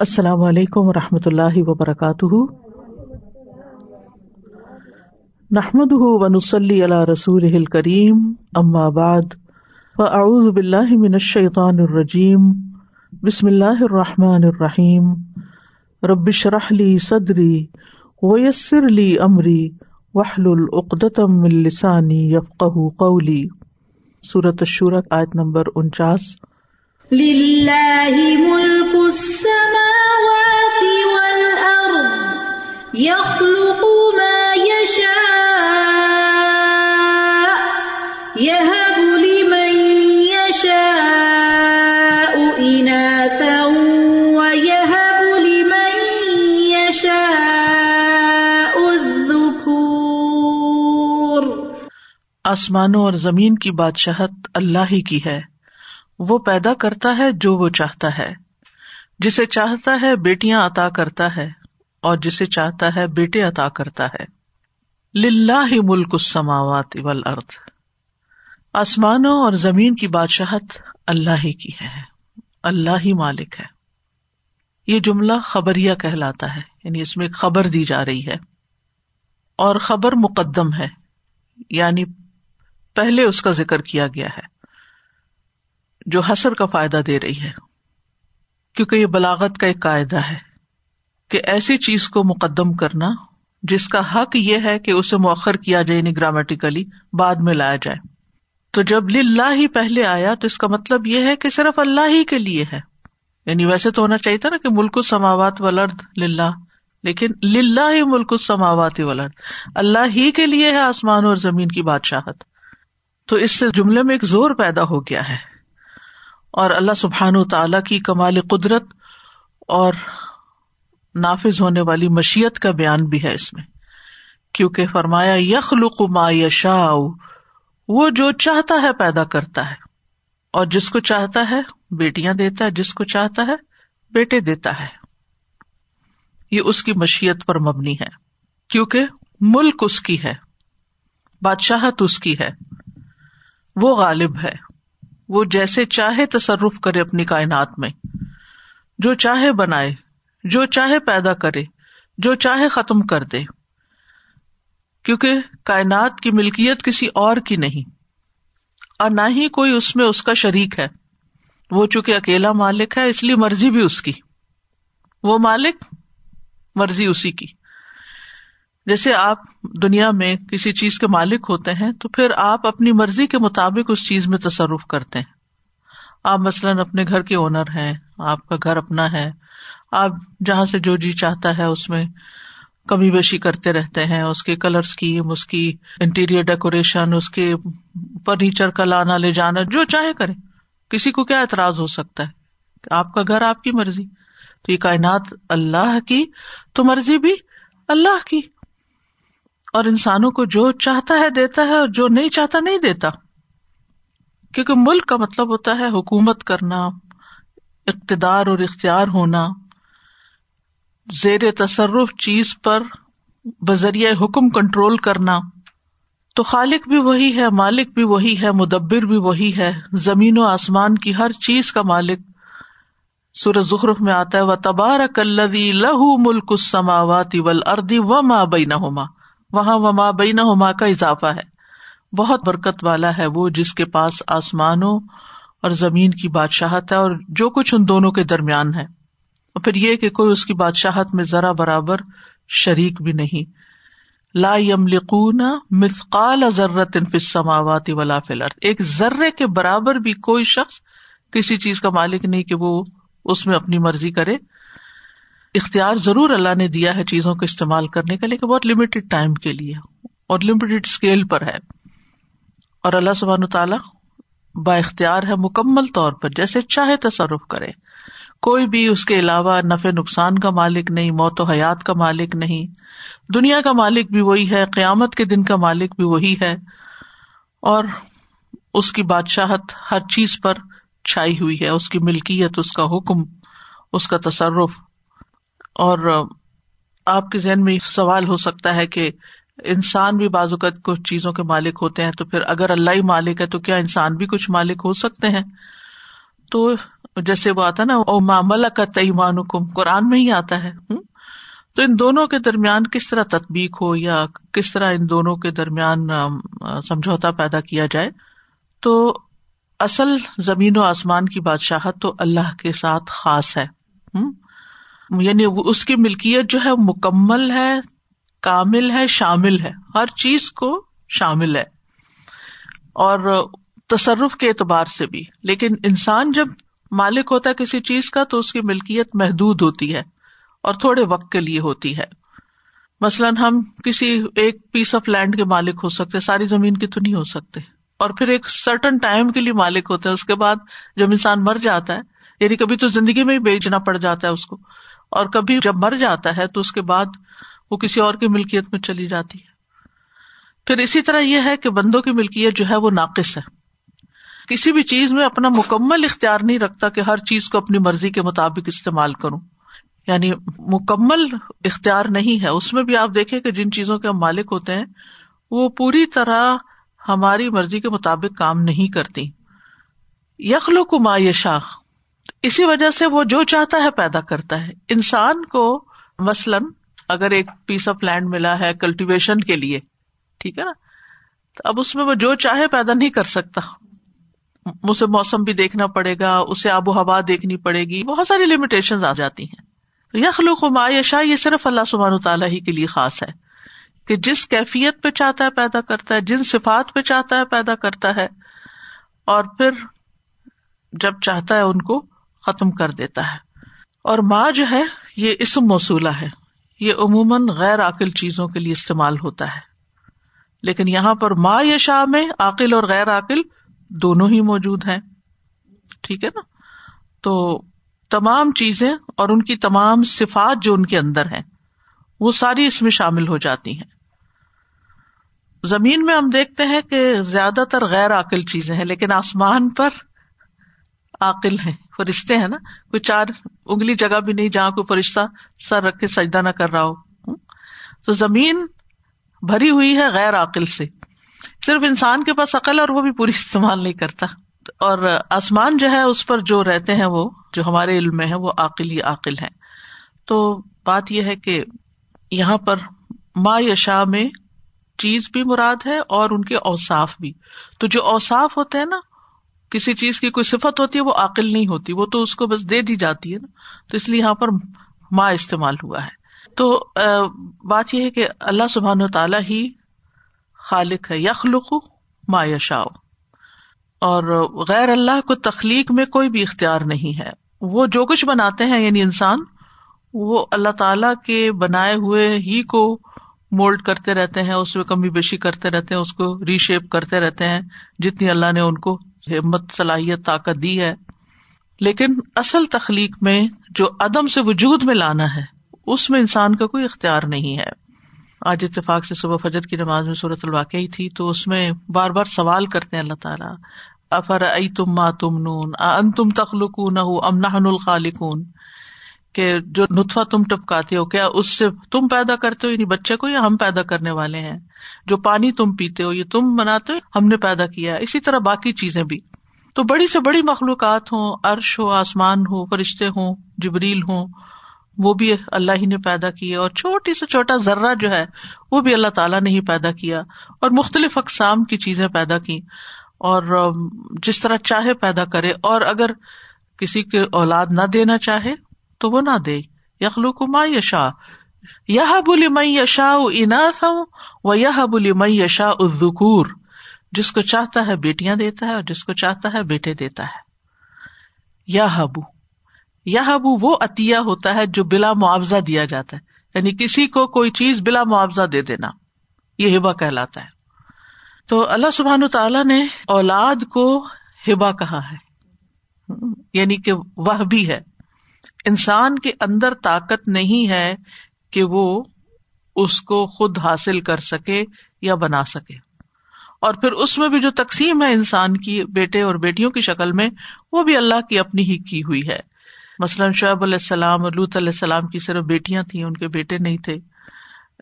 السلام علیکم و رحمۃ اللہ وبرکاتہ۔ نحمد ونسلی علیہ رسول کریم ام آباد فاعوذ باللہ من الشیطان الرجیم، بسم اللہ الرحمٰن الرحیم۔ ربش رحلی صدری ویسر علی عمری وحل العقدم السانی یفق قولی۔ صورت الشورت آیت نمبر انچاس۔ لله ملك السماوات والأرض يخلق ما يشاء، يهب لمن يشاء إناثا ويهب لمن يشاء الذكور۔ آسمانوں اور زمین کی بادشاہت اللہ ہی کی ہے۔ وہ پیدا کرتا ہے جو وہ چاہتا ہے۔ جسے چاہتا ہے بیٹیاں عطا کرتا ہے اور جسے چاہتا ہے بیٹے عطا کرتا ہے۔ للہ ہی ملک السماوات والارض۔ آسمانوں اور زمین کی بادشاہت اللہ ہی کی ہے۔ اللہ ہی مالک ہے۔ یہ جملہ خبریا کہلاتا ہے۔ یعنی اس میں ایک خبر دی جا رہی ہے۔ اور خبر مقدم ہے۔ یعنی پہلے اس کا ذکر کیا گیا ہے۔ جو حسر کا فائدہ دے رہی ہے۔ کیونکہ یہ بلاغت کا ایک قاعدہ ہے کہ ایسی چیز کو مقدم کرنا جس کا حق یہ ہے کہ اسے مؤخر کیا جائے یعنی گرامیٹیکلی بعد میں لایا جائے۔ تو جب للہ ہی پہلے آیا تو اس کا مطلب یہ ہے کہ صرف اللہ ہی کے لیے ہے۔ یعنی ویسے تو ہونا چاہیے تھا نا کہ ملک سماوات ولرد للہ، لیکن للہ ہی ملک سماوات ولرد اللہ ہی کے لیے ہے آسمان اور زمین کی بادشاہت۔ تو اس سے جملے میں ایک زور پیدا ہو گیا ہے۔ اور اللہ سبحان و تعالی کی کمال قدرت اور نافذ ہونے والی مشیت کا بیان بھی ہے اس میں۔ کیونکہ فرمایا یخ ما یشا وہ جو چاہتا ہے پیدا کرتا ہے۔ اور جس کو چاہتا ہے بیٹیاں دیتا ہے، جس کو چاہتا ہے بیٹے دیتا ہے۔ یہ اس کی مشیت پر مبنی ہے۔ کیونکہ ملک اس کی ہے، بادشاہت اس کی ہے۔ وہ غالب ہے۔ وہ جیسے چاہے تصرف کرے اپنی کائنات میں۔ جو چاہے بنائے، جو چاہے پیدا کرے، جو چاہے ختم کر دے۔ کیونکہ کائنات کی ملکیت کسی اور کی نہیں۔ اور نہ ہی کوئی اس میں اس کا شریک ہے۔ وہ چونکہ اکیلا مالک ہے، اس لیے مرضی بھی اس کی۔ وہ مالک، مرضی اسی کی۔ جیسے آپ دنیا میں کسی چیز کے مالک ہوتے ہیں، تو پھر آپ اپنی مرضی کے مطابق اس چیز میں تصرف کرتے ہیں۔ آپ مثلاً اپنے گھر کے اونر ہیں، آپ کا گھر اپنا ہے، آپ جہاں سے جو جی چاہتا ہے اس میں کمی بیشی کرتے رہتے ہیں، اس کے کلر اسکیم اس کی انٹیریئر ڈیکوریشن اس کے فرنیچر کا لانا، لے جانا، جو چاہے کرے۔ کسی کو کیا اعتراض ہو سکتا ہے؟ آپ کا گھر آپ کی مرضی۔ تو یہ کائنات اللہ کی، تو مرضی بھی اللہ کی۔ اور انسانوں کو جو چاہتا ہے دیتا ہے اور جو نہیں چاہتا نہیں دیتا۔ کیونکہ ملک کا مطلب ہوتا ہے حکومت کرنا، اقتدار اور اختیار ہونا۔ زیر تصرف چیز پر بذریعہ حکم کنٹرول کرنا۔ تو خالق بھی وہی ہے، مالک بھی وہی ہے، مدبر بھی وہی ہے۔ زمین و آسمان کی ہر چیز کا مالک۔ سورج ظخرف میں آتا ہے وہ تبار کلوی لہو ملک سماواتی ول اردی و ماں بین ہوما وہاں وما بین ہما کا اضافہ ہے۔ بہت برکت والا ہے وہ جس کے پاس آسمانوں اور زمین کی بادشاہت ہے اور جو کچھ ان دونوں کے درمیان ہے۔ اور پھر یہ کہ کوئی اس کی بادشاہت میں ذرا برابر شریک بھی نہیں۔ لا یم لکون مسقال ضرورت سماوات ولا فلر ایک ذرے کے برابر بھی کوئی شخص کسی چیز کا مالک نہیں کہ وہ اس میں اپنی مرضی کرے۔ اختیار ضرور اللہ نے دیا ہے چیزوں کو استعمال کرنے کا، لیکن بہت لمیٹڈ ٹائم کے لیے اور لمیٹڈ اسکیل پر ہے۔ اور اللہ سبحان تعالیٰ با اختیار ہے مکمل طور پر، جیسے چاہے تصرف کرے۔ کوئی بھی اس کے علاوہ نفع نقصان کا مالک نہیں، موت و حیات کا مالک نہیں۔ دنیا کا مالک بھی وہی ہے، قیامت کے دن کا مالک بھی وہی ہے۔ اور اس کی بادشاہت ہر چیز پر چھائی ہوئی ہے، اس کی ملکیت، اس کا حکم، اس کا تصرف۔ اور آپ کے ذہن میں سوال ہو سکتا ہے کہ انسان بھی بعض اوقات کچھ چیزوں کے مالک ہوتے ہیں تو پھر اگر اللہ ہی مالک ہے تو کیا انسان بھی کچھ مالک ہو سکتے ہیں؟ تو جیسے وہ آتا نا، او مامل کا تیمان کم قرآن میں ہی آتا ہے تو ان دونوں کے درمیان کس طرح تطبیق ہو یا کس طرح ان دونوں کے درمیان سمجھوتا پیدا کیا جائے؟ تو اصل زمین و آسمان کی بادشاہت تو اللہ کے ساتھ خاص ہے یعنی اس کی ملکیت جو ہے مکمل ہے، کامل ہے، شامل ہے۔ ہر چیز کو شامل ہے۔ اور تصرف کے اعتبار سے بھی۔ لیکن انسان جب مالک ہوتا ہے کسی چیز کا تو اس کی ملکیت محدود ہوتی ہے اور تھوڑے وقت کے لیے ہوتی ہے۔ مثلاً ہم کسی ایک پیس آف لینڈ کے مالک ہو سکتے، ساری زمین کی تو نہیں ہو سکتے۔ اور پھر ایک سرٹن ٹائم کے لیے مالک ہوتے ہیں۔ اس کے بعد جب انسان مر جاتا ہے یعنی کبھی تو زندگی میں ہی بیچنا پڑ جاتا ہے اس کو۔ اور کبھی جب مر جاتا ہے تو اس کے بعد وہ کسی اور کی ملکیت میں چلی جاتی ہے۔ پھر اسی طرح یہ ہے کہ بندوں کی ملکیت جو ہے وہ ناقص ہے۔ کسی بھی چیز میں اپنا مکمل اختیار نہیں رکھتا کہ ہر چیز کو اپنی مرضی کے مطابق استعمال کروں۔ یعنی مکمل اختیار نہیں ہے۔ اس میں بھی آپ دیکھیں کہ جن چیزوں کے ہم مالک ہوتے ہیں، وہ پوری طرح ہماری مرضی کے مطابق کام نہیں کرتی۔ یخلو کو مایشا اسی وجہ سے وہ جو چاہتا ہے پیدا کرتا ہے۔ انسان کو مثلاً اگر ایک پیس آف لینڈ ملا ہے کلٹیویشن کے لیے، ٹھیک ہے نا؟ تو اب اس میں وہ جو چاہے پیدا نہیں کر سکتا۔ اسے موسم بھی دیکھنا پڑے گا، اسے آب و ہوا دیکھنی پڑے گی، بہت ساری لمیٹیشن آ جاتی ہیں۔ یخلوق و معیشہ یہ صرف اللہ سبحان تعالیٰ ہی کے لیے خاص ہے۔ کہ جس کیفیت پہ چاہتا ہے پیدا کرتا ہے، جن صفات پہ چاہتا ہے پیدا کرتا ہے۔ اور پھر جب چاہتا ہے ان کو ختم کر دیتا ہے۔ اور ماں جو ہے، یہ اسم موصولہ ہے۔ یہ عموماً غیر عقل چیزوں کے لیے استعمال ہوتا ہے۔ لیکن یہاں پر ماں یا شاہ میں عقل اور غیر عقل دونوں ہی موجود ہیں۔ ٹھیک ہے نا؟ تو تمام چیزیں اور ان کی تمام صفات جو ان کے اندر ہیں، وہ ساری اس میں شامل ہو جاتی ہیں۔ زمین میں ہم دیکھتے ہیں کہ زیادہ تر غیر عقل چیزیں ہیں، لیکن آسمان پر عقل ہیں، فرشتے ہیں نا۔ کوئی چار انگلی جگہ بھی نہیں جہاں کوئی فرشتہ سر رکھ کے سجدہ نہ کر رہا ہو۔ تو زمین بھری ہوئی ہے غیر عقل سے۔ صرف انسان کے پاس عقل اور وہ بھی پوری استعمال نہیں کرتا۔ اور آسمان جو ہے، اس پر جو رہتے ہیں وہ، جو ہمارے علم میں ہے، وہ عقل ہی عقل ہے تو بات یہ ہے کہ یہاں پر ما یشا میں چیز بھی مراد ہے اور ان کے اوساف بھی۔ تو جو اوساف ہوتے ہیں نا کسی چیز کی کوئی صفت ہوتی ہے، وہ عقل نہیں ہوتی، وہ تو اس کو بس دے دی جاتی ہے نا۔ تو اس لیے یہاں پر ماں استعمال ہوا ہے۔ تو بات یہ ہے کہ اللہ سبحان و تعالی ہی خالق ہے، یخلق ما یشا اور غیر اللہ کو تخلیق میں کوئی بھی اختیار نہیں ہے۔ وہ جو کچھ بناتے ہیں یعنی انسان، وہ اللہ تعالی کے بنائے ہوئے ہی کو مولڈ کرتے رہتے ہیں، اس میں کمی بیشی کرتے رہتے ہیں، اس کو ریشیپ کرتے رہتے ہیں، جتنی اللہ نے ان کو ہمت، صلاحیت، طاقت دی ہے۔ لیکن اصل تخلیق میں جو عدم سے وجود میں لانا ہے، اس میں انسان کا کوئی اختیار نہیں ہے۔ آج اتفاق سے صبح فجر کی نماز میں صورت الواقعی تھی، تو اس میں بار بار سوال کرتے ہیں اللہ تعالیٰ افر ائی تم ماں تم نون ان تم تخلق نہ امنا الخالقون؟ کہ جو نطفہ تم ٹپکاتے ہو، کیا اس سے تم پیدا کرتے ہو؟ یعنی بچے کو یا ہم پیدا کرنے والے ہیں؟ جو پانی تم پیتے ہو، یہ تم بناتے ہو، ہم نے پیدا کیا اسی طرح باقی چیزیں بھی۔ تو بڑی سے بڑی مخلوقات ہوں، عرش ہو، آسمان ہو، فرشتے ہوں، جبریل ہوں، وہ بھی اللہ ہی نے پیدا کیا اور چھوٹی سے چھوٹا ذرہ جو ہے، وہ بھی اللہ تعالیٰ نے ہی پیدا کیا۔ اور مختلف اقسام کی چیزیں پیدا کی اور جس طرح چاہے پیدا کرے۔ اور اگر کسی کے اولاد نہ دینا چاہے تو وہ نہ دے۔ یخلو کو یشا یہ بولی میں یشا اناث ہوں وہ یہ بولی میں یشا ذکور جس کو چاہتا ہے بیٹیاں دیتا ہے اور جس کو چاہتا ہے بیٹے دیتا ہے۔ یا ہبو یا ہبو وہ عطیہ ہوتا ہے جو بلا معاوضہ دیا جاتا ہے۔ یعنی کسی کو کوئی چیز بلا معاوضہ دے دینا۔ یہ ہبا کہلاتا ہے۔ تو اللہ سبحان تعالیٰ نے اولاد کو ہبا کہا ہے۔ یعنی کہ وہ بھی ہے۔ انسان کے اندر طاقت نہیں ہے کہ وہ اس کو خود حاصل کر سکے یا بنا سکے۔ اور پھر اس میں بھی جو تقسیم ہے انسان کی بیٹے اور بیٹیوں کی شکل میں، وہ بھی اللہ کی اپنی ہی کی ہوئی ہے۔ مثلاً شعیب علیہ السلام اور لوت علیہ السلام کی صرف بیٹیاں تھیں، ان کے بیٹے نہیں تھے۔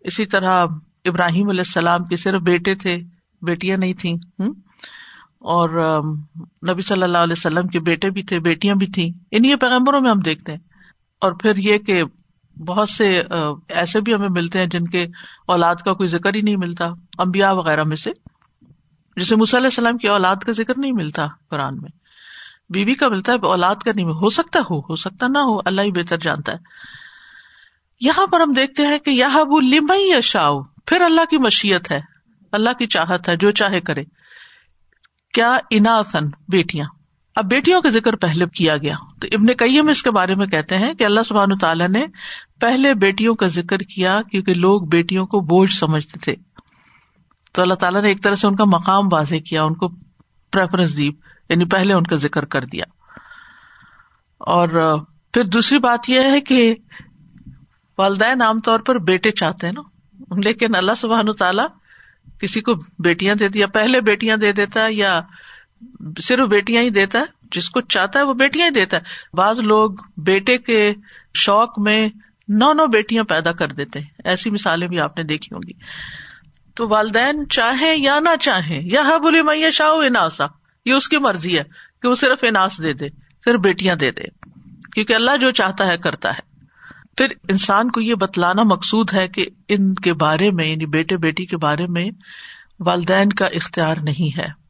اسی طرح ابراہیم علیہ السلام کے صرف بیٹے تھے، بیٹیاں نہیں تھیں۔ اور نبی صلی اللہ علیہ وسلم کے بیٹے بھی تھے، بیٹیاں بھی تھیں۔ انہیں پیغمبروں میں ہم دیکھتے ہیں۔ اور پھر یہ کہ بہت سے ایسے بھی ہمیں ملتے ہیں جن کے اولاد کا کوئی ذکر ہی نہیں ملتا امبیا وغیرہ میں سے۔ جسے علیہ السلام کی اولاد کا ذکر نہیں ملتا قرآن میں۔ بیوی کا ملتا ہے، اولاد کا نہیں، ہو سکتا ہو ہو سکتا نہ ہو، اللہ ہی بہتر جانتا ہے۔ یہاں پر ہم دیکھتے ہیں کہ یہ وہ لمئی یا شاؤ پھر اللہ کی مشیت ہے، اللہ کی چاہت ہے، جو چاہے کرے۔ کیا اناسن بیٹیاں۔ اب بیٹیوں کا ذکر پہلے کیا گیا تو ابن کئیم اس کے بارے میں کہتے ہیں کہ اللہ سبحان تعالیٰ نے پہلے بیٹیوں کا ذکر کیا کیونکہ لوگ بیٹیوں کو بوجھ سمجھتے تھے۔ تو اللہ تعالیٰ نے ایک طرح سے ان کا مقام واضح کیا، ان کو پریفرنس دی یعنی پہلے ان کا ذکر کر دیا۔ اور پھر دوسری بات یہ ہے کہ والدین عام طور پر بیٹے چاہتے ہیں نا، لیکن اللہ سبحان تعالیٰ کسی کو بیٹیاں دے دیا، پہلے بیٹیاں دے دیتا ہے یا صرف بیٹیاں ہی دیتا ہے، جس کو چاہتا ہے وہ بیٹیاں ہی دیتا ہے۔ بعض لوگ بیٹے کے شوق میں نو نو بیٹیاں پیدا کر دیتے ہیں۔ ایسی مثالیں بھی آپ نے دیکھی ہوں گی۔ تو والدین چاہیں یا نہ چاہیں یا بولی میں شاہ اناسا، یہ اس کی مرضی ہے کہ وہ صرف اناس دے دے، صرف بیٹیاں دے دے۔ کیونکہ اللہ جو چاہتا ہے کرتا ہے۔ پھر انسان کو یہ بتلانا مقصود ہے کہ ان کے بارے میں یعنی بیٹے بیٹی کے بارے میں والدین کا اختیار نہیں ہے۔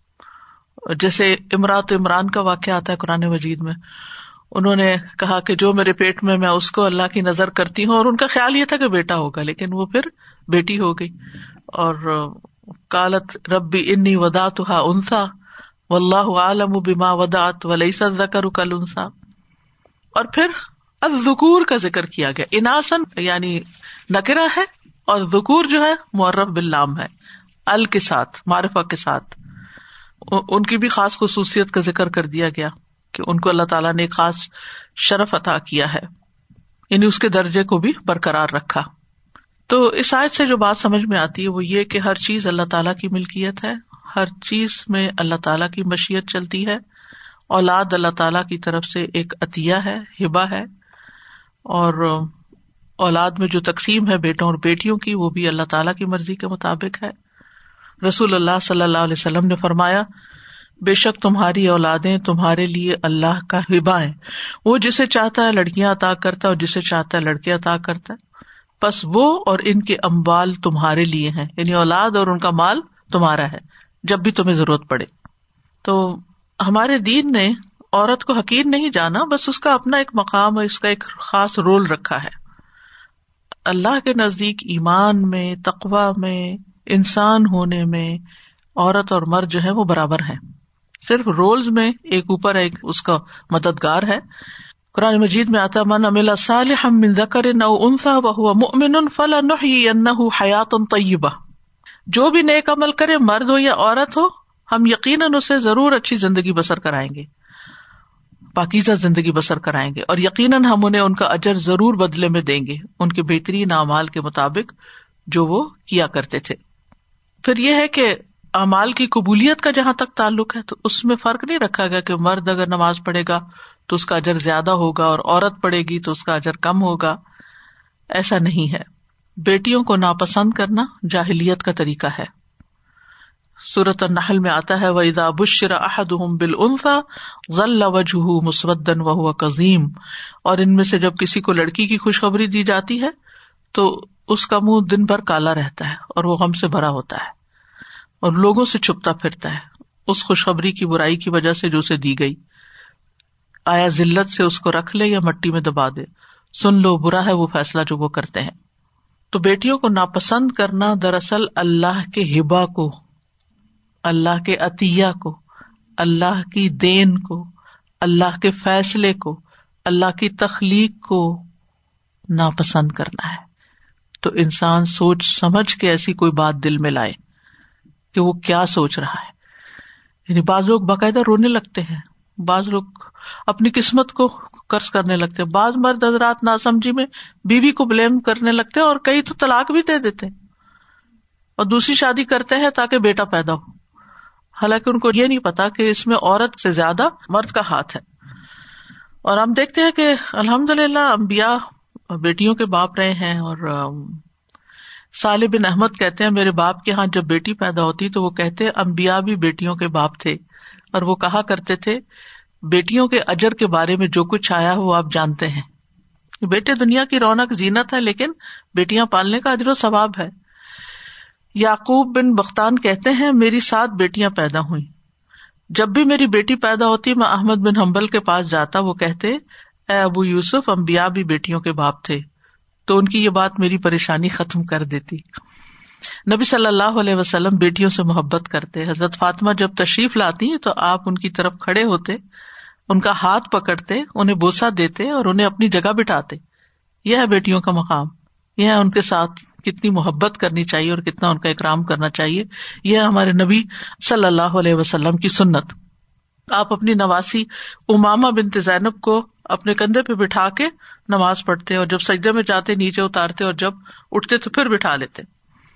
جیسے امراط عمران کا واقعہ آتا ہے قرآن مجید میں، انہوں نے کہا کہ جو میرے پیٹ میں میں اس کو اللہ کی نظر کرتی ہوں، اور ان کا خیال یہ تھا کہ بیٹا ہوگا، لیکن وہ پھر بیٹی ہو گئی۔ اور کالت ربی انی ودات ہا انسا و اللہ عالم بیما ودات ولی سدا کر کل انسا اور پھر اب ذکور کا ذکر کیا گیا۔ اناسن یعنی نکرا ہے، اور ذکور جو ہے معرف بلام ہے، ال کے ساتھ، معرفہ کے ساتھ۔ ان کی بھی خاص خصوصیت کا ذکر کر دیا گیا کہ ان کو اللہ تعالیٰ نے خاص شرف عطا کیا ہے یعنی اس کے درجے کو بھی برقرار رکھا۔ تو اس آیت سے جو بات سمجھ میں آتی ہے وہ یہ کہ ہر چیز اللہ تعالیٰ کی ملکیت ہے، ہر چیز میں اللہ تعالیٰ کی مشیت چلتی ہے، اولاد اللہ تعالیٰ کی طرف سے ایک عطیہ ہے ہبا ہے، اور اولاد میں جو تقسیم ہے بیٹوں اور بیٹیوں کی، وہ بھی اللہ تعالیٰ کی مرضی کے مطابق ہے۔ رسول اللہ صلی اللہ علیہ وسلم نے فرمایا، بے شک تمہاری اولادیں تمہارے لیے اللہ کا ہبا ہے وہ جسے چاہتا ہے لڑکیاں عطا کرتا ہے اور جسے چاہتا ہے لڑکے عطا کرتا ہے۔ بس وہ اور ان کے امبال تمہارے لیے ہیں۔ یعنی اولاد اور ان کا مال تمہارا ہے، جب بھی تمہیں ضرورت پڑے۔ تو ہمارے دین نے عورت کو حقیر نہیں جانا، بس اس کا اپنا ایک مقام اس کا ایک خاص رول رکھا ہے۔ اللہ کے نزدیک ایمان میں تقوا میں انسان ہونے میں عورت اور مرد جو ہے وہ برابر ہے صرف رولز میں ایک اوپر ایک اس کا مددگار ہے۔ قرآن مجید میں آتا من املا صالح من ذکر نو انسا وهو مؤمن فلنحيينه حیات طیبہ۔ جو بھی نیک عمل کرے، مرد ہو یا عورت ہو، ہم یقیناً اسے ضرور اچھی زندگی بسر کرائیں گے۔ پاکیزہ زندگی بسر کرائیں گے اور یقیناً ہم انہیں ان کا اجر ضرور بدلے میں دیں گے۔ ان کے بہترین اعمال کے مطابق جو وہ کیا کرتے تھے۔ پھر یہ ہے کہ امال کی قبولیت کا جہاں تک تعلق ہے، تو اس میں فرق نہیں رکھا گیا کہ مرد اگر نماز پڑھے گا تو اس کا اجر زیادہ ہوگا اور عورت پڑے گی تو اس کا اجر کم ہوگا۔ ایسا نہیں ہے۔ بیٹیوں کو ناپسند کرنا جاہلیت کا طریقہ ہے۔ صورت النحل میں آتا ہے، وَإِذَا بُشِّرَ أَحَدُهُمْ بِالْأُنثَى ظَلَّ وَجْهُهُ مُسْوَدًّا وَهُوَ كَظِيمٌ۔ اور ان میں سے جب کسی کو لڑکی کی خوشخبری دی جاتی ہے تو اس کا منہ دن بھر کالا رہتا ہے اور وہ غم سے بھرا ہوتا ہے اور لوگوں سے چھپتا پھرتا ہے۔ اس خوشخبری کی برائی کی وجہ سے جو اسے دی گئی۔ آیا ذلت سے اس کو رکھ لے یا مٹی میں دبا دے؟ سن لو، برا ہے وہ فیصلہ جو وہ کرتے ہیں۔ تو بیٹیوں کو ناپسند کرنا دراصل اللہ کے ہبا کو، اللہ کے عطیہ کو، اللہ کی دین کو، اللہ کے فیصلے کو، اللہ کی تخلیق کو ناپسند کرنا ہے۔ تو انسان سوچ سمجھ کے ایسی کوئی بات دل میں لائے کہ وہ کیا سوچ رہا ہے۔ یعنی بعض لوگ باقاعدہ رونے لگتے ہیں، بعض لوگ اپنی قسمت کو قرض کرنے لگتے ہیں، بعض مرد حضرات نا سمجھی میں بیوی کو بلیم کرنے لگتے ہیں اور کئی تو طلاق بھی دے دیتے ہیں۔ اور دوسری شادی کرتے ہیں تاکہ بیٹا پیدا ہو۔ حالانکہ ان کو یہ نہیں پتا کہ اس میں عورت سے زیادہ مرد کا ہاتھ ہے۔ اور ہم دیکھتے ہیں کہ الحمد للہ امبیا بیٹیوں کے باپ رہے ہیں اور سال بن احمد کہتے ہیں، میرے باپ کے یہاں جب بیٹی پیدا ہوتی تو وہ کہتے امبیا بھی بیٹیوں کے باپ تھے۔ اور وہ کہا کرتے تھے، بیٹیوں کے اجر کے بارے میں جو کچھ آیا وہ آپ جانتے ہیں۔ بیٹے دنیا کی رونق زینت ہے، لیکن بیٹیاں پالنے کا اجر و ثواب ہے۔ یعقوب بن بختان کہتے ہیں، میری سات بیٹیاں پیدا ہوئی جب بھی میری بیٹی پیدا ہوتی، میں احمد بن حمبل کے پاس جاتا، وہ کہتے اے ابو یوسف امبیا بھی بیٹیوں کے باپ تھے، تو ان کی یہ بات میری پریشانی ختم کر دیتی۔ نبی صلی اللہ علیہ وسلم بیٹیوں سے محبت کرتے۔ حضرت فاطمہ جب تشریف لاتی تو آپ ان کی طرف کھڑے ہوتے، ان کا ہاتھ پکڑتے، انہیں بوسا دیتے اور انہیں اپنی جگہ بٹھاتے۔ یہ ہے بیٹیوں کا مقام۔ یہ ہے ان کے ساتھ کتنی محبت کرنی چاہیے اور کتنا ان کا اکرام کرنا چاہیے۔ یہ ہمارے نبی صلی اللہ علیہ وسلم کی سنت۔ آپ اپنی نواسی اماما بنت زینب کو اپنے کندھے پہ بٹھا کے نماز پڑھتے اور جب سجدے میں جاتے، نیچے اتارتے اور جب اٹھتے تو پھر بٹھا لیتے۔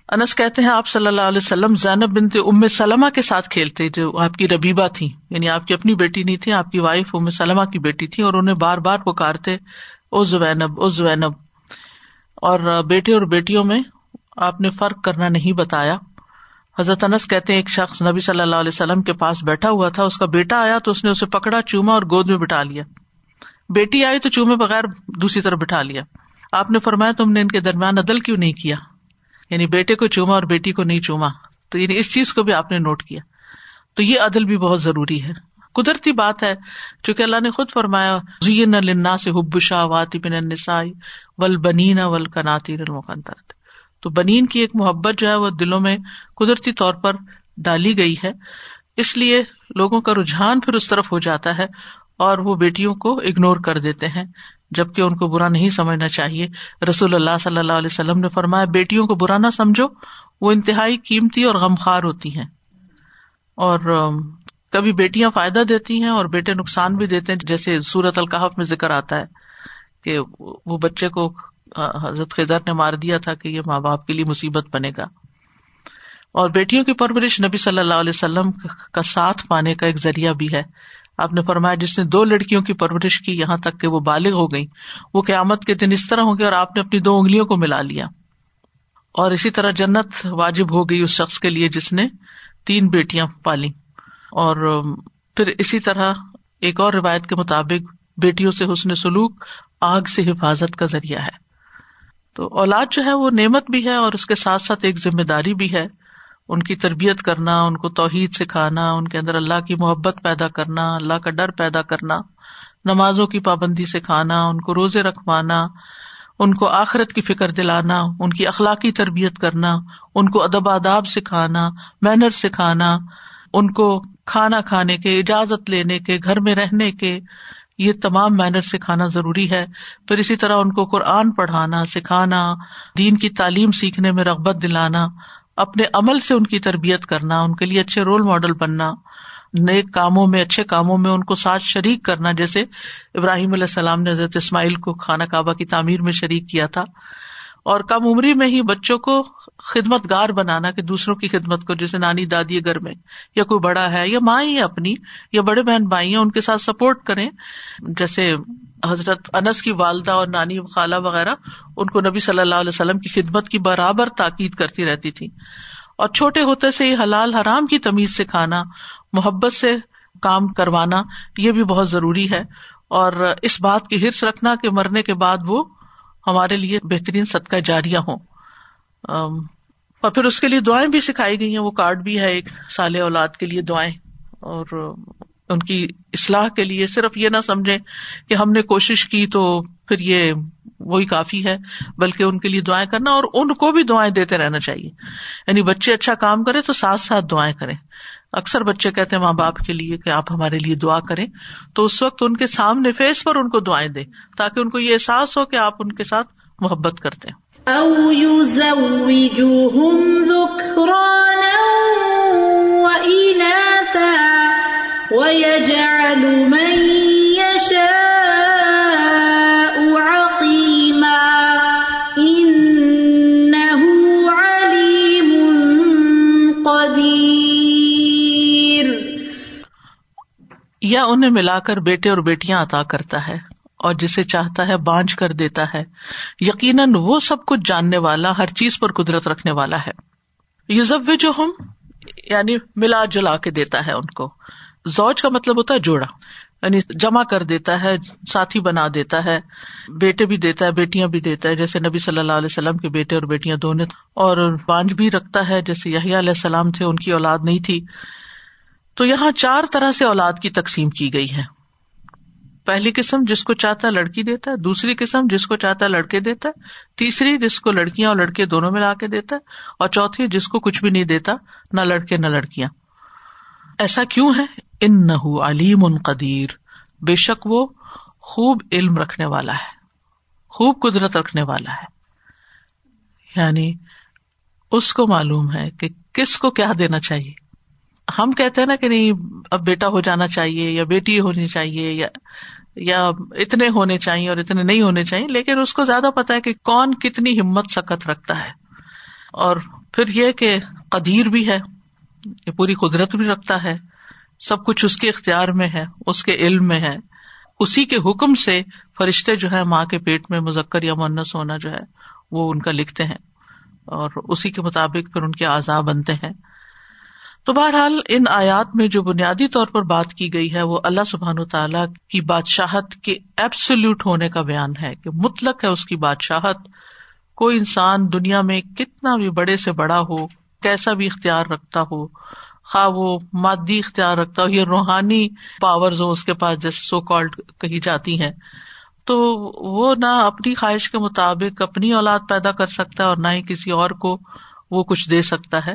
انس کہتے ہیں، آپ صلی اللہ علیہ وسلم زینب بنت ام سلما کے ساتھ کھیلتے، جو آپ کی ربیبا تھی یعنی آپ کی اپنی بیٹی نہیں تھی، آپ کی وائف ام سلما کی بیٹی تھی اور انہیں بار بار پکارتے، او زینب او زینب اور بیٹے اور بیٹیوں میں آپ نے فرق کرنا نہیں بتایا۔ حضرت انس کہتے ایک شخص نبی صلی اللہ علیہ وسلم کے پاس بیٹھا ہوا تھا، اس کا بیٹا آیا تو اس نے اسے پکڑا، چوما اور گود میں بٹھا لیا۔ بیٹی آئی تو چومے بغیر دوسری طرف بٹھا لیا۔ آپ نے فرمایا تم نے ان کے درمیان عدل کیوں نہیں کیا؟ یعنی بیٹے کو چوما اور بیٹی کو نہیں چوما۔ تو یعنی اس چیز کو بھی آپ نے نوٹ کیا۔ تو یہ عدل بھی بہت ضروری ہے۔ قدرتی بات ہے، چونکہ اللہ نے خود فرمایا لنا سے حب شاہ بن نسائی ول بنی ول کناتی تو بنین کی ایک محبت جو ہے وہ دلوں میں قدرتی طور پر ڈالی گئی ہے۔ اس لیے لوگوں کا رجحان پھر اس طرف ہو جاتا ہے اور وہ بیٹیوں کو اگنور کر دیتے ہیں۔ جبکہ ان کو برا نہیں سمجھنا چاہیے۔ رسول اللہ صلی اللہ علیہ وسلم نے فرمایا، بیٹیوں کو برا نہ سمجھو، وہ انتہائی قیمتی اور غمخوار ہوتی ہیں۔ اور کبھی بیٹیاں فائدہ دیتی ہیں اور بیٹے نقصان بھی دیتے ہیں۔ جیسے سورت القحف میں ذکر آتا ہے کہ وہ بچے کو حضرت خزر نے مار دیا تھا کہ یہ ماں باپ کے لیے مصیبت بنے گا۔ اور بیٹیوں کی پرورش نبی صلی اللہ علیہ وسلم کا ساتھ پانے کا ایک ذریعہ بھی ہے۔ آپ نے فرمایا جس نے دو لڑکیوں کی پرورش کی یہاں تک کہ وہ بالغ ہو گئی وہ قیامت کے دن اس طرح ہوں گے اور آپ نے اپنی دو انگلیوں کو ملا لیا۔ اور اسی طرح جنت واجب ہو گئی اس شخص کے لیے جس نے تین بیٹیاں پالی۔ اور پھر اسی طرح ایک اور روایت کے مطابق بیٹیوں سے حسن سلوک آگ سے حفاظت کا ذریعہ ہے۔ تو اولاد جو ہے وہ نعمت بھی ہے اور اس کے ساتھ ساتھ ایک ذمہ داری بھی ہے۔ ان کی تربیت کرنا، ان کو توحید سکھانا، ان کے اندر اللہ کی محبت پیدا کرنا، اللہ کا ڈر پیدا کرنا، نمازوں کی پابندی سکھانا، ان کو روزے رکھوانا، ان کو آخرت کی فکر دلانا، ان کی اخلاقی تربیت کرنا، ان کو ادب آداب سکھانا، مینر سکھانا، ان کو کھانا کھانے کے، اجازت لینے کے، گھر میں رہنے کے، یہ تمام مینر سکھانا ضروری ہے۔ پھر اسی طرح ان کو قرآن پڑھانا، سکھانا، دین کی تعلیم سیکھنے میں رغبت دلانا اپنے عمل سے ان کی تربیت کرنا، ان کے لیے اچھے رول ماڈل بننا، نئے کاموں میں، اچھے کاموں میں ان کو ساتھ شریک کرنا، جیسے ابراہیم علیہ السلام نے حضرت اسماعیل کو خانہ کعبہ کی تعمیر میں شریک کیا تھا۔ اور کم عمری میں ہی بچوں کو خدمت گار بنانا کہ دوسروں کی خدمت کو، جیسے نانی دادی گھر میں، یا کوئی بڑا ہے، یا ماں ہی اپنی، یا بڑے بہن بھائی ہیں، ان کے ساتھ سپورٹ کریں۔ جیسے حضرت انس کی والدہ اور نانی خالہ وغیرہ، ان کو نبی صلی اللہ علیہ وسلم کی خدمت کی برابر تاکید کرتی رہتی تھی۔ اور چھوٹے ہوتے سے ہی حلال حرام کی تمیز سکھانا محبت سے کام کروانا، یہ بھی بہت ضروری ہے۔ اور اس بات کی ہرس رکھنا کہ مرنے کے بعد وہ ہمارے لیے بہترین صدقہ جاریہ ہوں۔ اور پھر اس کے لیے دعائیں بھی سکھائی گئی ہیں۔ وہ کارڈ بھی ہے ایک سال اولاد کے لیے دعائیں۔ اور ان کی اصلاح کے لیے صرف یہ نہ سمجھے کہ ہم نے کوشش کی تو پھر یہ وہی کافی ہے، بلکہ ان کے لیے دعائیں کرنا اور ان کو بھی دعائیں دیتے رہنا چاہیے۔ یعنی بچے اچھا کام کرے تو ساتھ ساتھ دعائیں کریں۔ اکثر بچے کہتے ہیں ماں باپ کے لیے کہ آپ ہمارے لیے دعا کریں۔ تو اس وقت ان کے سامنے فیس پر ان کو دعائیں دیں تاکہ ان کو یہ احساس ہو کہ آپ ان کے ساتھ محبت کرتے ہیں۔ یا انہیں ملا کر بیٹے اور بیٹیاں عطا کرتا ہے اور جسے چاہتا ہے بانج کر دیتا ہے۔ یقیناً وہ سب کچھ جاننے والا، ہر چیز پر قدرت رکھنے والا ہے۔ یوزب جو ہم یعنی ملا جلا کے دیتا ہے ان کو۔ زوج کا مطلب ہوتا ہے جوڑا یعنی جمع کر دیتا ہے، ساتھی بنا دیتا ہے، بیٹے بھی دیتا ہے، بیٹیاں بھی دیتا ہے، جیسے نبی صلی اللہ علیہ وسلم کے بیٹے اور بیٹیاں دونوں اور پانچ بھی رکھتا ہے، جیسے یحییٰ علیہ السلام تھے، ان کی اولاد نہیں تھی۔ تو یہاں چار طرح سے اولاد کی تقسیم کی گئی ہے۔ پہلی قسم جس کو چاہتا لڑکی دیتا ہے، دوسری قسم جس کو چاہتا لڑکے دیتا ہے، تیسری جس کو لڑکیاں اور لڑکے دونوں میں لا کے دیتا ہے، اور چوتھی جس کو کچھ بھی نہیں دیتا، نہ لڑکے نہ لڑکیاں۔ ایسا کیوں ہے؟ ان نہ علیم ان قدیر، بے شک وہ خوب علم رکھنے والا ہے، خوب قدرت رکھنے والا ہے۔ یعنی اس کو معلوم ہے کہ کس کو کیا دینا چاہیے۔ ہم کہتے ہیں نا کہ نہیں، اب بیٹا ہو جانا چاہیے یا بیٹی ہونی چاہیے یا یا اتنے ہونے چاہیے اور اتنے نہیں ہونے چاہیے، لیکن اس کو زیادہ پتا ہے کہ کون کتنی ہمت سکت رکھتا ہے۔ اور پھر یہ کہ قدیر بھی ہے، یہ پوری قدرت بھی رکھتا ہے۔ سب کچھ اس کے اختیار میں ہے، اس کے علم میں ہے۔ اسی کے حکم سے فرشتے جو ہے ماں کے پیٹ میں مذکر یا منس ہونا جو ہے، وہ ان کا لکھتے ہیں۔ اور اسی کے مطابق پھر ان کے اعضاء بنتے ہیں۔ تو بہرحال ان آیات میں جو بنیادی طور پر بات کی گئی ہے، وہ اللہ سبحان تعالیٰ کی بادشاہت کے ایبسلوٹ ہونے کا بیان ہے کہ مطلق ہے اس کی بادشاہت۔ کوئی انسان دنیا میں کتنا بھی بڑے سے بڑا ہو، کیسا بھی اختیار رکھتا ہو خواہ وہ مادی اختیار رکھتا ہو یا روحانی پاور ہو اس کے پاس، جیسے سو کالڈ کہی جاتی ہیں۔ تو وہ نہ اپنی خواہش کے مطابق اپنی اولاد پیدا کر سکتا ہے اور نہ ہی کسی اور کو وہ کچھ دے سکتا ہے۔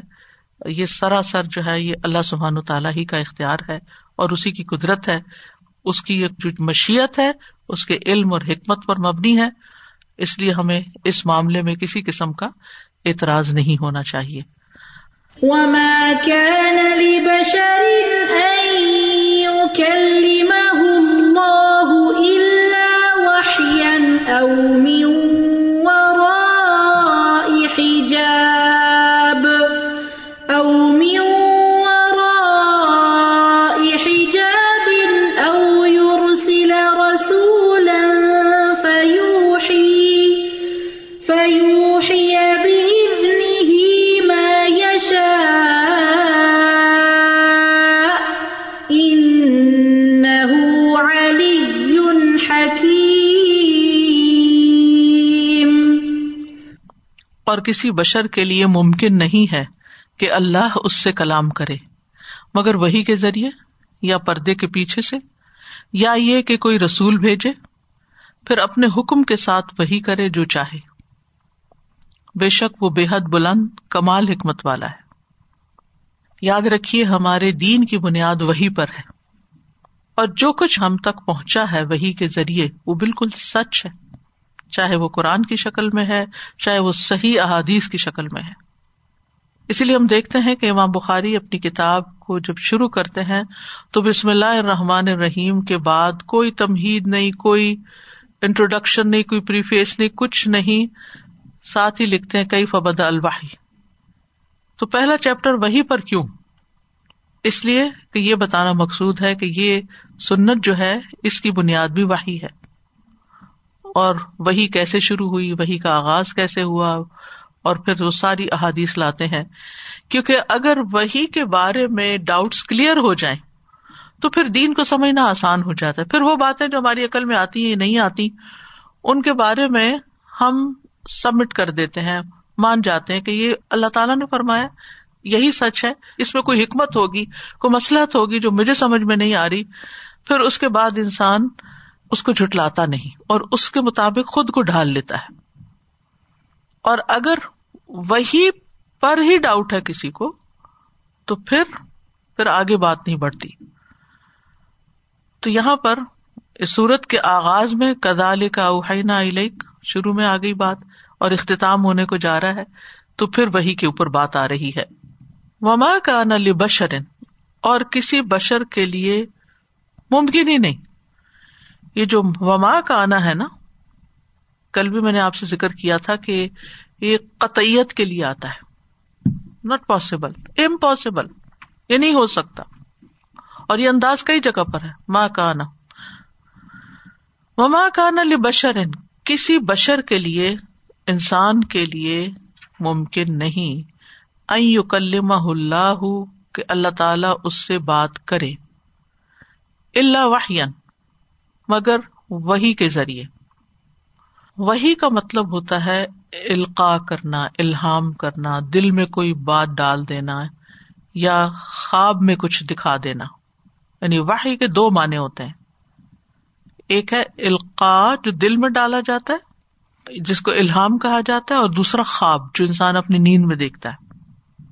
یہ سراسر جو ہے، یہ اللہ سبحان و تعالیٰ ہی کا اختیار ہے اور اسی کی قدرت ہے۔ اس کی جو مشیت ہے، اس کے علم اور حکمت پر مبنی ہے۔ اس لیے ہمیں اس معاملے میں کسی قسم کا اعتراض نہیں ہونا چاہیے۔ وما كان لبشر أن يكلم اور کسی بشر کے لیے ممکن نہیں ہے کہ اللہ اس سے کلام کرے۔ مگر وہی کے ذریعے یا پردے کے پیچھے سے یا یہ کہ کوئی رسول بھیجے، پھر اپنے حکم کے ساتھ وہی کرے جو چاہے۔ بے شک وہ بے حد بلند، کمال حکمت والا ہے۔ یاد رکھیے ہمارے دین کی بنیاد وہی پر ہے۔ اور جو کچھ ہم تک پہنچا ہے وہی کے ذریعے وہ بالکل سچ ہے۔ چاہے وہ قرآن کی شکل میں ہے، چاہے وہ صحیح احادیث کی شکل میں ہے۔ اسی لیے ہم دیکھتے ہیں کہ امام بخاری اپنی کتاب کو جب شروع کرتے ہیں تو بسم اللہ الرحمٰن الرحیم کے بعد کوئی تمہید نہیں، کوئی انٹروڈکشن نہیں، کوئی پریفیس نہیں، کچھ نہیں۔ ساتھ ہی لکھتے ہیں کئی فبد الواحی تو پہلا چیپٹر وہی پر کیوں؟ اس لیے کہ یہ بتانا مقصود ہے کہ یہ سنت جو ہے، اس کی بنیاد بھی واہی ہے۔ اور وہی کیسے شروع ہوئی، وہی کا آغاز کیسے ہوا، اور پھر وہ ساری احادیث لاتے ہیں۔ کیونکہ اگر وہی کے بارے میں ڈاؤٹس کلیئر ہو جائیں، تو پھر دین کو سمجھنا آسان ہو جاتا ہے۔ پھر وہ باتیں جو ہماری عقل میں آتی ہیں، نہیں آتی، ان کے بارے میں ہم سبمٹ کر دیتے ہیں، مان جاتے ہیں کہ یہ اللہ تعالیٰ نے فرمایا، یہی سچ ہے، اس میں کوئی حکمت ہوگی، کوئی مسلحت ہوگی جو مجھے سمجھ میں نہیں آ رہی۔ پھر اس کے بعد انسان اس کو جھٹلاتا نہیں اور اس کے مطابق خود کو ڈھال لیتا ہے۔ اور اگر وہی پر ہی ڈاؤٹ ہے کسی کو، تو پھر پھر آگے بات نہیں بڑھتی۔ تو یہاں پر اس سورت کے آغاز میں کدال کا اوہینا علیک شروع میں آ گئی بات اور اختتام ہونے کو جا رہا ہے، تو پھر وہی کے اوپر بات آ رہی ہے۔ وما کا نلی بشرن اور کسی بشر کے لیے ممکن ہی نہیں۔ یہ جو وما کا آنا ہے نا، کل بھی میں نے آپ سے ذکر کیا تھا کہ یہ قطعیت کے لیے آتا ہے۔ ناٹ پاسبل امپاسبل یہ نہیں ہو سکتا۔ اور یہ انداز کئی جگہ پر ہے۔ ماں کا آنا وما کا آنا بشر کسی بشر کے لیے، انسان کے لیے ممکن نہیں۔ کلمہ اللہ، کہ اللہ تعالی اس سے بات کرے۔ اللہ واہین مگر وہی کے ذریعے۔ وہی کا مطلب ہوتا ہے القاع کرنا، الہام کرنا، دل میں کوئی بات ڈال دینا یا خواب میں کچھ دکھا دینا۔ یعنی واہی کے دو معنی ہوتے ہیں۔ ایک ہے القاع جو دل میں ڈالا جاتا ہے، جس کو الہام کہا جاتا ہے، اور دوسرا خواب جو انسان اپنی نیند میں دیکھتا ہے۔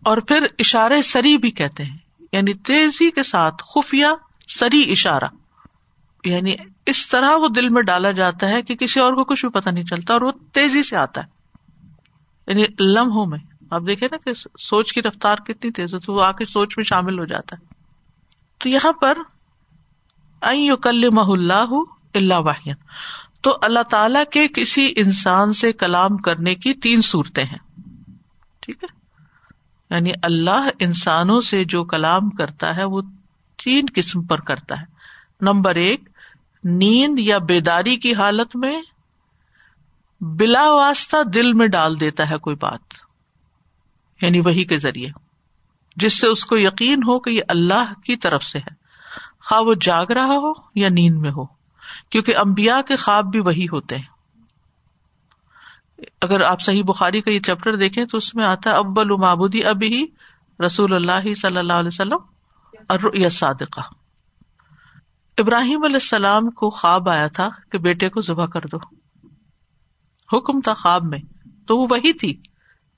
اور پھر اشارے سری بھی کہتے ہیں۔ یعنی تیزی کے ساتھ، خفیہ، سری اشارہ۔ یعنی اس طرح وہ دل میں ڈالا جاتا ہے کہ کسی اور کو کچھ بھی پتا نہیں چلتا اور وہ تیزی سے آتا ہے۔ یعنی لمحوں میں، آپ دیکھے نا کہ سوچ کی رفتار کتنی تیز ہوتی وہ آ کے سوچ میں شامل ہو جاتا ہے۔ تو یہاں پر مح اللہ اللہ واہین تو اللہ تعالی کے کسی انسان سے کلام کرنے کی تین صورتیں ہیں۔ ٹھیک ہے؟ یعنی اللہ انسانوں سے جو کلام کرتا ہے، وہ تین قسم پر کرتا ہے۔ نمبر ایک نیند یا بیداری کی حالت میں بلا واسطہ دل میں ڈال دیتا ہے کوئی بات یعنی وہی کے ذریعے، جس سے اس کو یقین ہو کہ یہ اللہ کی طرف سے ہے۔ خواہ وہ جاگ رہا ہو یا نیند میں ہو، کیونکہ امبیا کے خواب بھی وہی ہوتے ہیں۔ اگر آپ صحیح بخاری کا یہ چیپٹر دیکھیں تو اس میں آتا ہے ابل معبودی اب ہی رسول اللہ صلی اللہ علیہ وسلم اور صادقہ ابراہیم علیہ السلام کو خواب آیا تھا کہ بیٹے کو ذبح کر دو۔ حکم تھا خواب میں، تو وہ وہی تھی،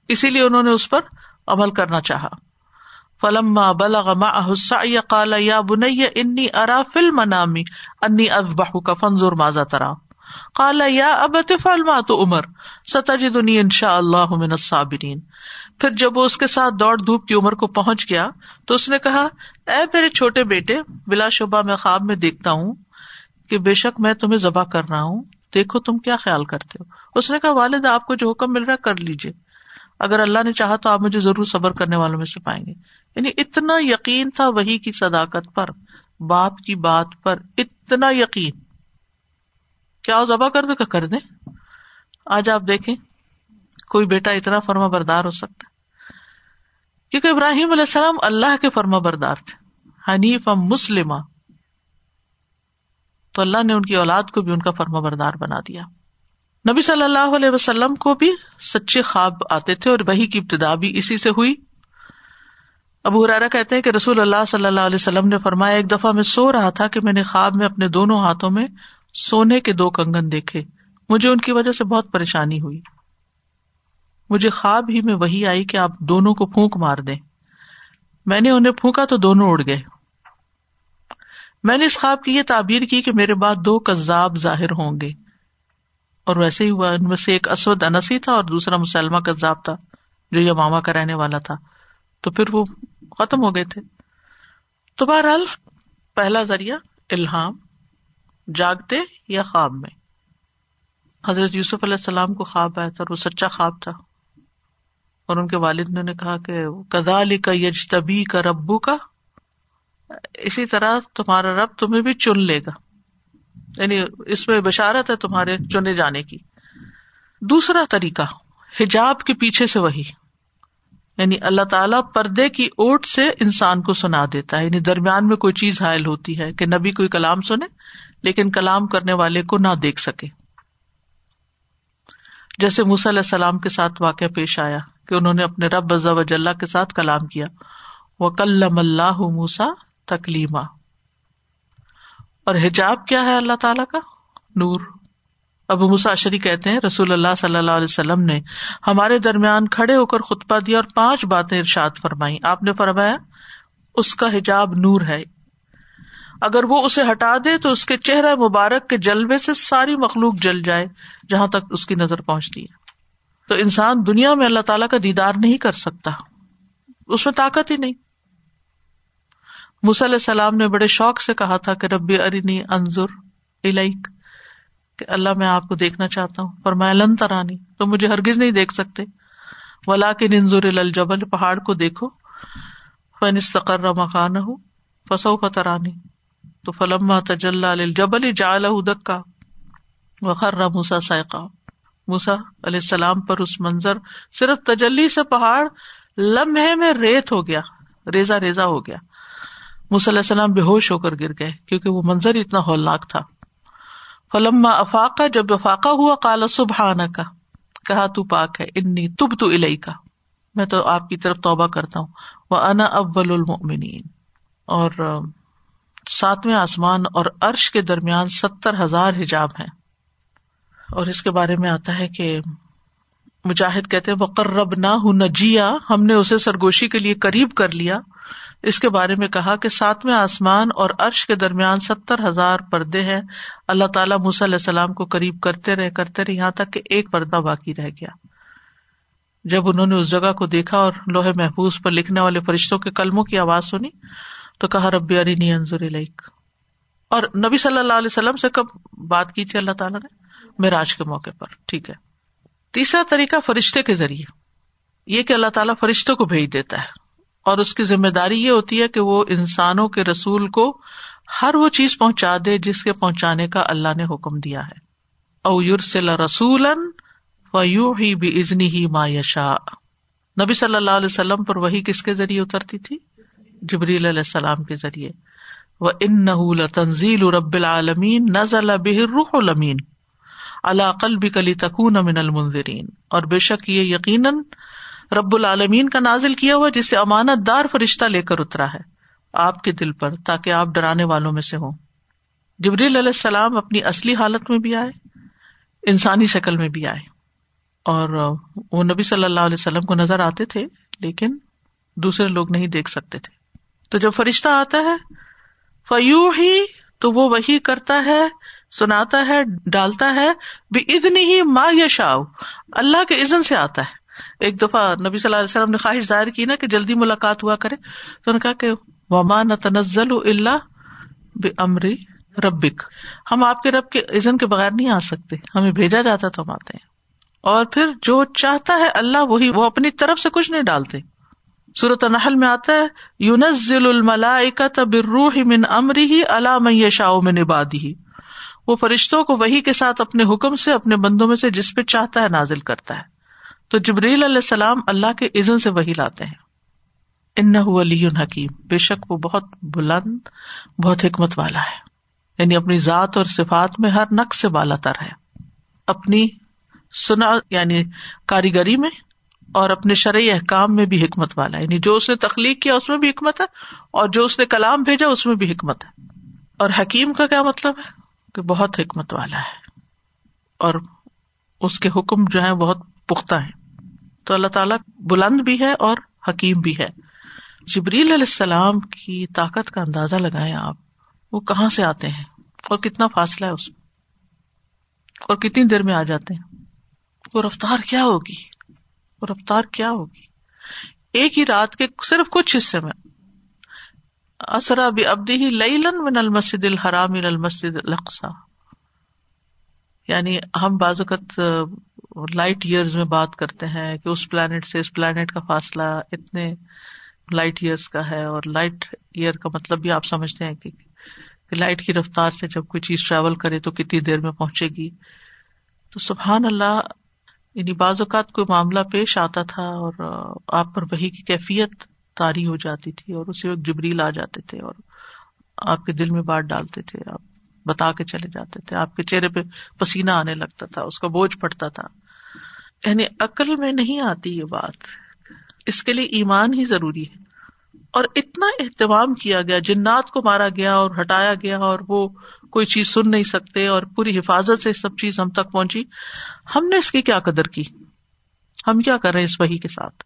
اسی لیے انہوں نے اس پر عمل کرنا چاہا۔ فلم یا کالا یا بنیا انی ارا فل منامی انی اب کا فنزور ماضا ترا۔ کالا یا اب فلما تو عمر ستاجی دنیا ان شاء اللہ صابرین پھر جب وہ اس کے ساتھ دوڑ دھوپ کی عمر کو پہنچ گیا تو اس نے کہا، اے میرے چھوٹے بیٹے، بلا شبہ میں خواب میں دیکھتا ہوں کہ بے شک میں تمہیں ذبح کر رہا ہوں۔ دیکھو تم کیا خیال کرتے ہو۔ اس نے کہا والد آپ کو جو حکم مل رہا ہے کر لیجیے اگر اللہ نے چاہا تو آپ مجھے ضرور صبر کرنے والوں میں سے پائیں گے۔ یعنی اتنا یقین تھا وہی کی صداقت پر، باپ کی بات پر اتنا یقین۔ کیا ذبح کر دے کر دیں آج آپ دیکھیں، کوئی بیٹا اتنا فرما بردار ہو سکتا ہے۔ کیونکہ ابراہیم علیہ السلام اللہ کے فرما بردار تھے حنیف مسلم تو اللہ نے ان کی اولاد کو بھی ان کا فرما بردار بنا دیا۔ نبی صلی اللہ علیہ وسلم کو بھی سچے خواب آتے تھے اور وہی کی ابتدا بھی اسی سے ہوئی۔ ابو ہرارا کہتے ہیں کہ رسول اللہ صلی اللہ علیہ وسلم نے فرمایا، ایک دفعہ میں سو رہا تھا کہ میں نے خواب میں اپنے دونوں ہاتھوں میں سونے کے دو کنگن دیکھے۔ مجھے ان کی وجہ سے بہت پریشانی ہوئی۔ مجھے خواب ہی میں وہی آئی کہ آپ دونوں کو پھونک مار دیں۔ میں نے انہیں پھونکا تو دونوں اڑ گئے۔ میں نے اس خواب کی یہ تعبیر کی کہ میرے بعد دو کذاب ظاہر ہوں گے۔ اور ویسے ہی ہوا، ان میں سے ایک اسود انسی تھا اور دوسرا مسلمہ کذاب تھا، جو یہ ماما کا رہنے والا تھا۔ تو پھر وہ ختم ہو گئے تھے۔ تو بہرحال پہلا ذریعہ الحام جاگتے یا خواب میں۔ حضرت یوسف علیہ السلام کو خواب آیا تھا اور وہ سچا خواب تھا۔ اور ان کے والد نے انہیں کہا کہ کدا علی کا یج تبھی کا ربو کا اسی طرح تمہارا رب تمہیں بھی چن لے گا۔ یعنی اس میں بشارت ہے تمہارے چنے جانے کی۔ دوسرا طریقہ، حجاب کے پیچھے سے وہی۔ یعنی اللہ تعالیٰ پردے کی اوٹ سے انسان کو سنا دیتا ہے۔ یعنی درمیان میں کوئی چیز حائل ہوتی ہے کہ نبی کوئی کلام سنے، لیکن کلام کرنے والے کو نہ دیکھ سکے۔ جیسے موسی علیہ السلام کے ساتھ واقع پیش آیا۔ کہ انہوں نے اپنے رب وجاللہ کے ساتھ کلام کیا۔ وہ کلم اللہ موسا تکلیما اور حجاب کیا ہے اللہ تعالی کا؟ نور۔ ابو مساشری کہتے ہیں، رسول اللہ صلی اللہ علیہ وسلم نے ہمارے درمیان کھڑے ہو کر خطبہ دیا اور پانچ باتیں ارشاد فرمائی آپ نے فرمایا، اس کا حجاب نور ہے۔ اگر وہ اسے ہٹا دے تو اس کے چہرہ مبارک کے جلوے سے ساری مخلوق جل جائے، جہاں تک اس کی نظر پہنچتی ہے۔ تو انسان دنیا میں اللہ تعالیٰ کا دیدار نہیں کر سکتا۔ اس میں طاقت ہی نہیں۔ علیہ السلام نے بڑے شوق سے کہا تھا کہ ربی ارینی انضر الک کہ اللہ میں آپ کو دیکھنا چاہتا ہوں۔ پر میں لن ترانی تو مجھے ہرگز نہیں دیکھ سکتے۔ ولا کے ننظر الجبل، پہاڑ کو دیکھو۔ فن استقر مکان ہو فسو فترانی تو فلم تجل جبل جا دکا وخر موسا سائقہ موسا علیہ السلام پر اس منظر صرف تجلی سے پہاڑ لمحے میں ریت ہو گیا ریزا ریزا ہو گیا۔ علیہ السلام بے ہوش ہو کر گر گئے کیونکہ وہ منظر اتنا ہولناک تھا۔ فلما افاقہ جب افاقہ ہوا کالا سبحانہ کا کہا تو پاک ہے، انی تب تو الئی کا میں تو آپ کی طرف توبہ کرتا ہوں۔ وہ انا اول المؤمنین۔ اور ساتویں آسمان اور عرش کے درمیان ستر ہزار حجاب ہیں۔ اور اس کے بارے میں آتا ہے کہ مجاہد کہتے وقرب نہ ہوں جیا ہم نے اسے سرگوشی کے لیے قریب کر لیا۔ اس کے بارے میں کہا کہ ساتویں آسمان اور عرش کے درمیان ستر ہزار پردے ہیں۔ اللہ تعالیٰ علیہ السلام کو قریب کرتے رہے کرتے رہے، یہاں تک کہ ایک پردہ باقی رہ گیا۔ جب انہوں نے اس جگہ کو دیکھا اور لوہے محفوظ پر لکھنے والے فرشتوں کے کلموں کی آواز سنی، تو کہا، ربی اری انضر علیک اور نبی صلی اللہ علیہ وسلم سے کب بات کی تھی اللہ تعالیٰ نے؟ میراج کے موقع پر، ٹھیک ہے۔ تیسرا طریقہ فرشتے کے ذریعے، یہ کہ اللہ تعالیٰ فرشتوں کو بھیج دیتا ہے۔ اور اس کی ذمہ داری یہ ہوتی ہے کہ وہ انسانوں کے رسول کو ہر وہ چیز پہنچا دے جس کے پہنچانے کا اللہ نے حکم دیا ہے۔ او یورسل رسول ہی بھی ازنی ہی ما یشا نبی صلی اللہ علیہ وسلم پر وہی کس کے ذریعے اترتی تھی؟ جبریل علیہ السلام کے ذریعے۔ وہ ان نہ تنزیل رب العالمین نزل بہ روح المین اللہ قلب کلی تکون من المنظرین اور بے شک یہ یقیناً رب العالمین کا نازل کیا ہوا جسے امانت دار فرشتہ لے کر اترا ہے۔ آپ کے دل پر، تاکہ آپ ڈرانے والوں میں سے ہوں۔ جبریل علیہ السلام اپنی اصلی حالت میں بھی آئے، انسانی شکل میں بھی آئے۔ اور وہ نبی صلی اللہ علیہ وسلم کو نظر آتے تھے، لیکن دوسرے لوگ نہیں دیکھ سکتے تھے۔ تو جب فرشتہ آتا ہے فیو ہی تو وہ وہی کرتا ہے سناتا ہے، ڈالتا ہے بھی اتنی ہی ماں یا شاہ اللہ کے عزن سے آتا ہے۔ ایک دفعہ نبی صلی اللہ علیہ وسلم نے خواہش ظاہر کی نا کہ جلدی ملاقات ہوا کرے۔ تو کہا کہ وما نہ تنزل اللہ امری ربک ہم آپ کے رب کے عزن کے بغیر نہیں آ سکتے۔ ہمیں بھیجا جاتا تو ہم آتے ہیں۔ اور پھر جو چاہتا ہے اللہ، وہی، وہ اپنی طرف سے کچھ نہیں ڈالتے۔ صورت نحل میں آتا ہے یونزل الملائکت بالروح من امری ہی اللہ میں شاہ میں نبادی ہی وہ فرشتوں کو وہی کے ساتھ اپنے حکم سے، اپنے بندوں میں سے جس پہ چاہتا ہے نازل کرتا ہے۔ تو جبریل علیہ السلام اللہ کے عزن سے وہی لاتے ہیں۔ ان علی حکیم۔ بے شک وہ بہت بلند، بہت حکمت والا ہے۔ یعنی اپنی ذات اور صفات میں ہر نقص سے بالا تر ہے۔ اپنی سنا یعنی کاریگری میں اور اپنے شرعی احکام میں بھی حکمت والا ہے۔ یعنی جو اس نے تخلیق کیا، اس میں بھی حکمت ہے اور جو اس نے کلام بھیجا، اس میں بھی حکمت ہے۔ اور حکیم کا کیا مطلب ہے؟ کہ بہت حکمت والا ہے اور اس کے حکم جو ہے بہت پختہ ہے تو اللہ تعالیٰ بلند بھی ہے اور حکیم بھی ہے۔ جبریل علیہ السلام کی طاقت کا اندازہ لگائے آپ، وہ کہاں سے آتے ہیں؟ اور کتنا فاصلہ ہے اس میں؟ اور کتنی دیر میں آ جاتے ہیں؟ وہ رفتار کیا ہوگی؟ وہ رفتار کیا ہوگی؟ ایک ہی رات کے صرف کچھ حصے میں اسرا بھی ابدی ہی لن من المسد الحرام المسد القسا یعنی ہم بازوقت لائٹ ایئرز میں بات کرتے ہیں کہ اس پلانٹ سے اس پلانٹ کا فاصلہ اتنے لائٹ ایئرس کا ہے اور لائٹ ایئر کا مطلب بھی آپ سمجھتے ہیں کہ لائٹ کی رفتار سے جب کوئی چیز ٹریول کرے تو کتنی دیر میں پہنچے گی۔ تو سبحان اللہ یعنی بعض اوقات کوئی معاملہ پیش آتا تھا اور آپ پر وہی کی کیفیت تاری ہو جاتی تھی اور اسی وقت جبریل آ جاتے تھے اور آپ کے دل میں بات ڈالتے تھے، آپ بتا کے چلے جاتے تھے، آپ کے چہرے پہ پسینہ آنے لگتا تھا، اس کا بوجھ پڑتا تھا۔ یعنی عقل میں نہیں آتی یہ بات، اس کے لیے ایمان ہی ضروری ہے۔ اور اتنا اہتمام کیا گیا، جنات کو مارا گیا اور ہٹایا گیا اور وہ کوئی چیز سن نہیں سکتے اور پوری حفاظت سے سب چیز ہم تک پہنچی۔ ہم نے اس کی کیا قدر کی؟ ہم کیا کر رہے ہیں اس وہی کے ساتھ؟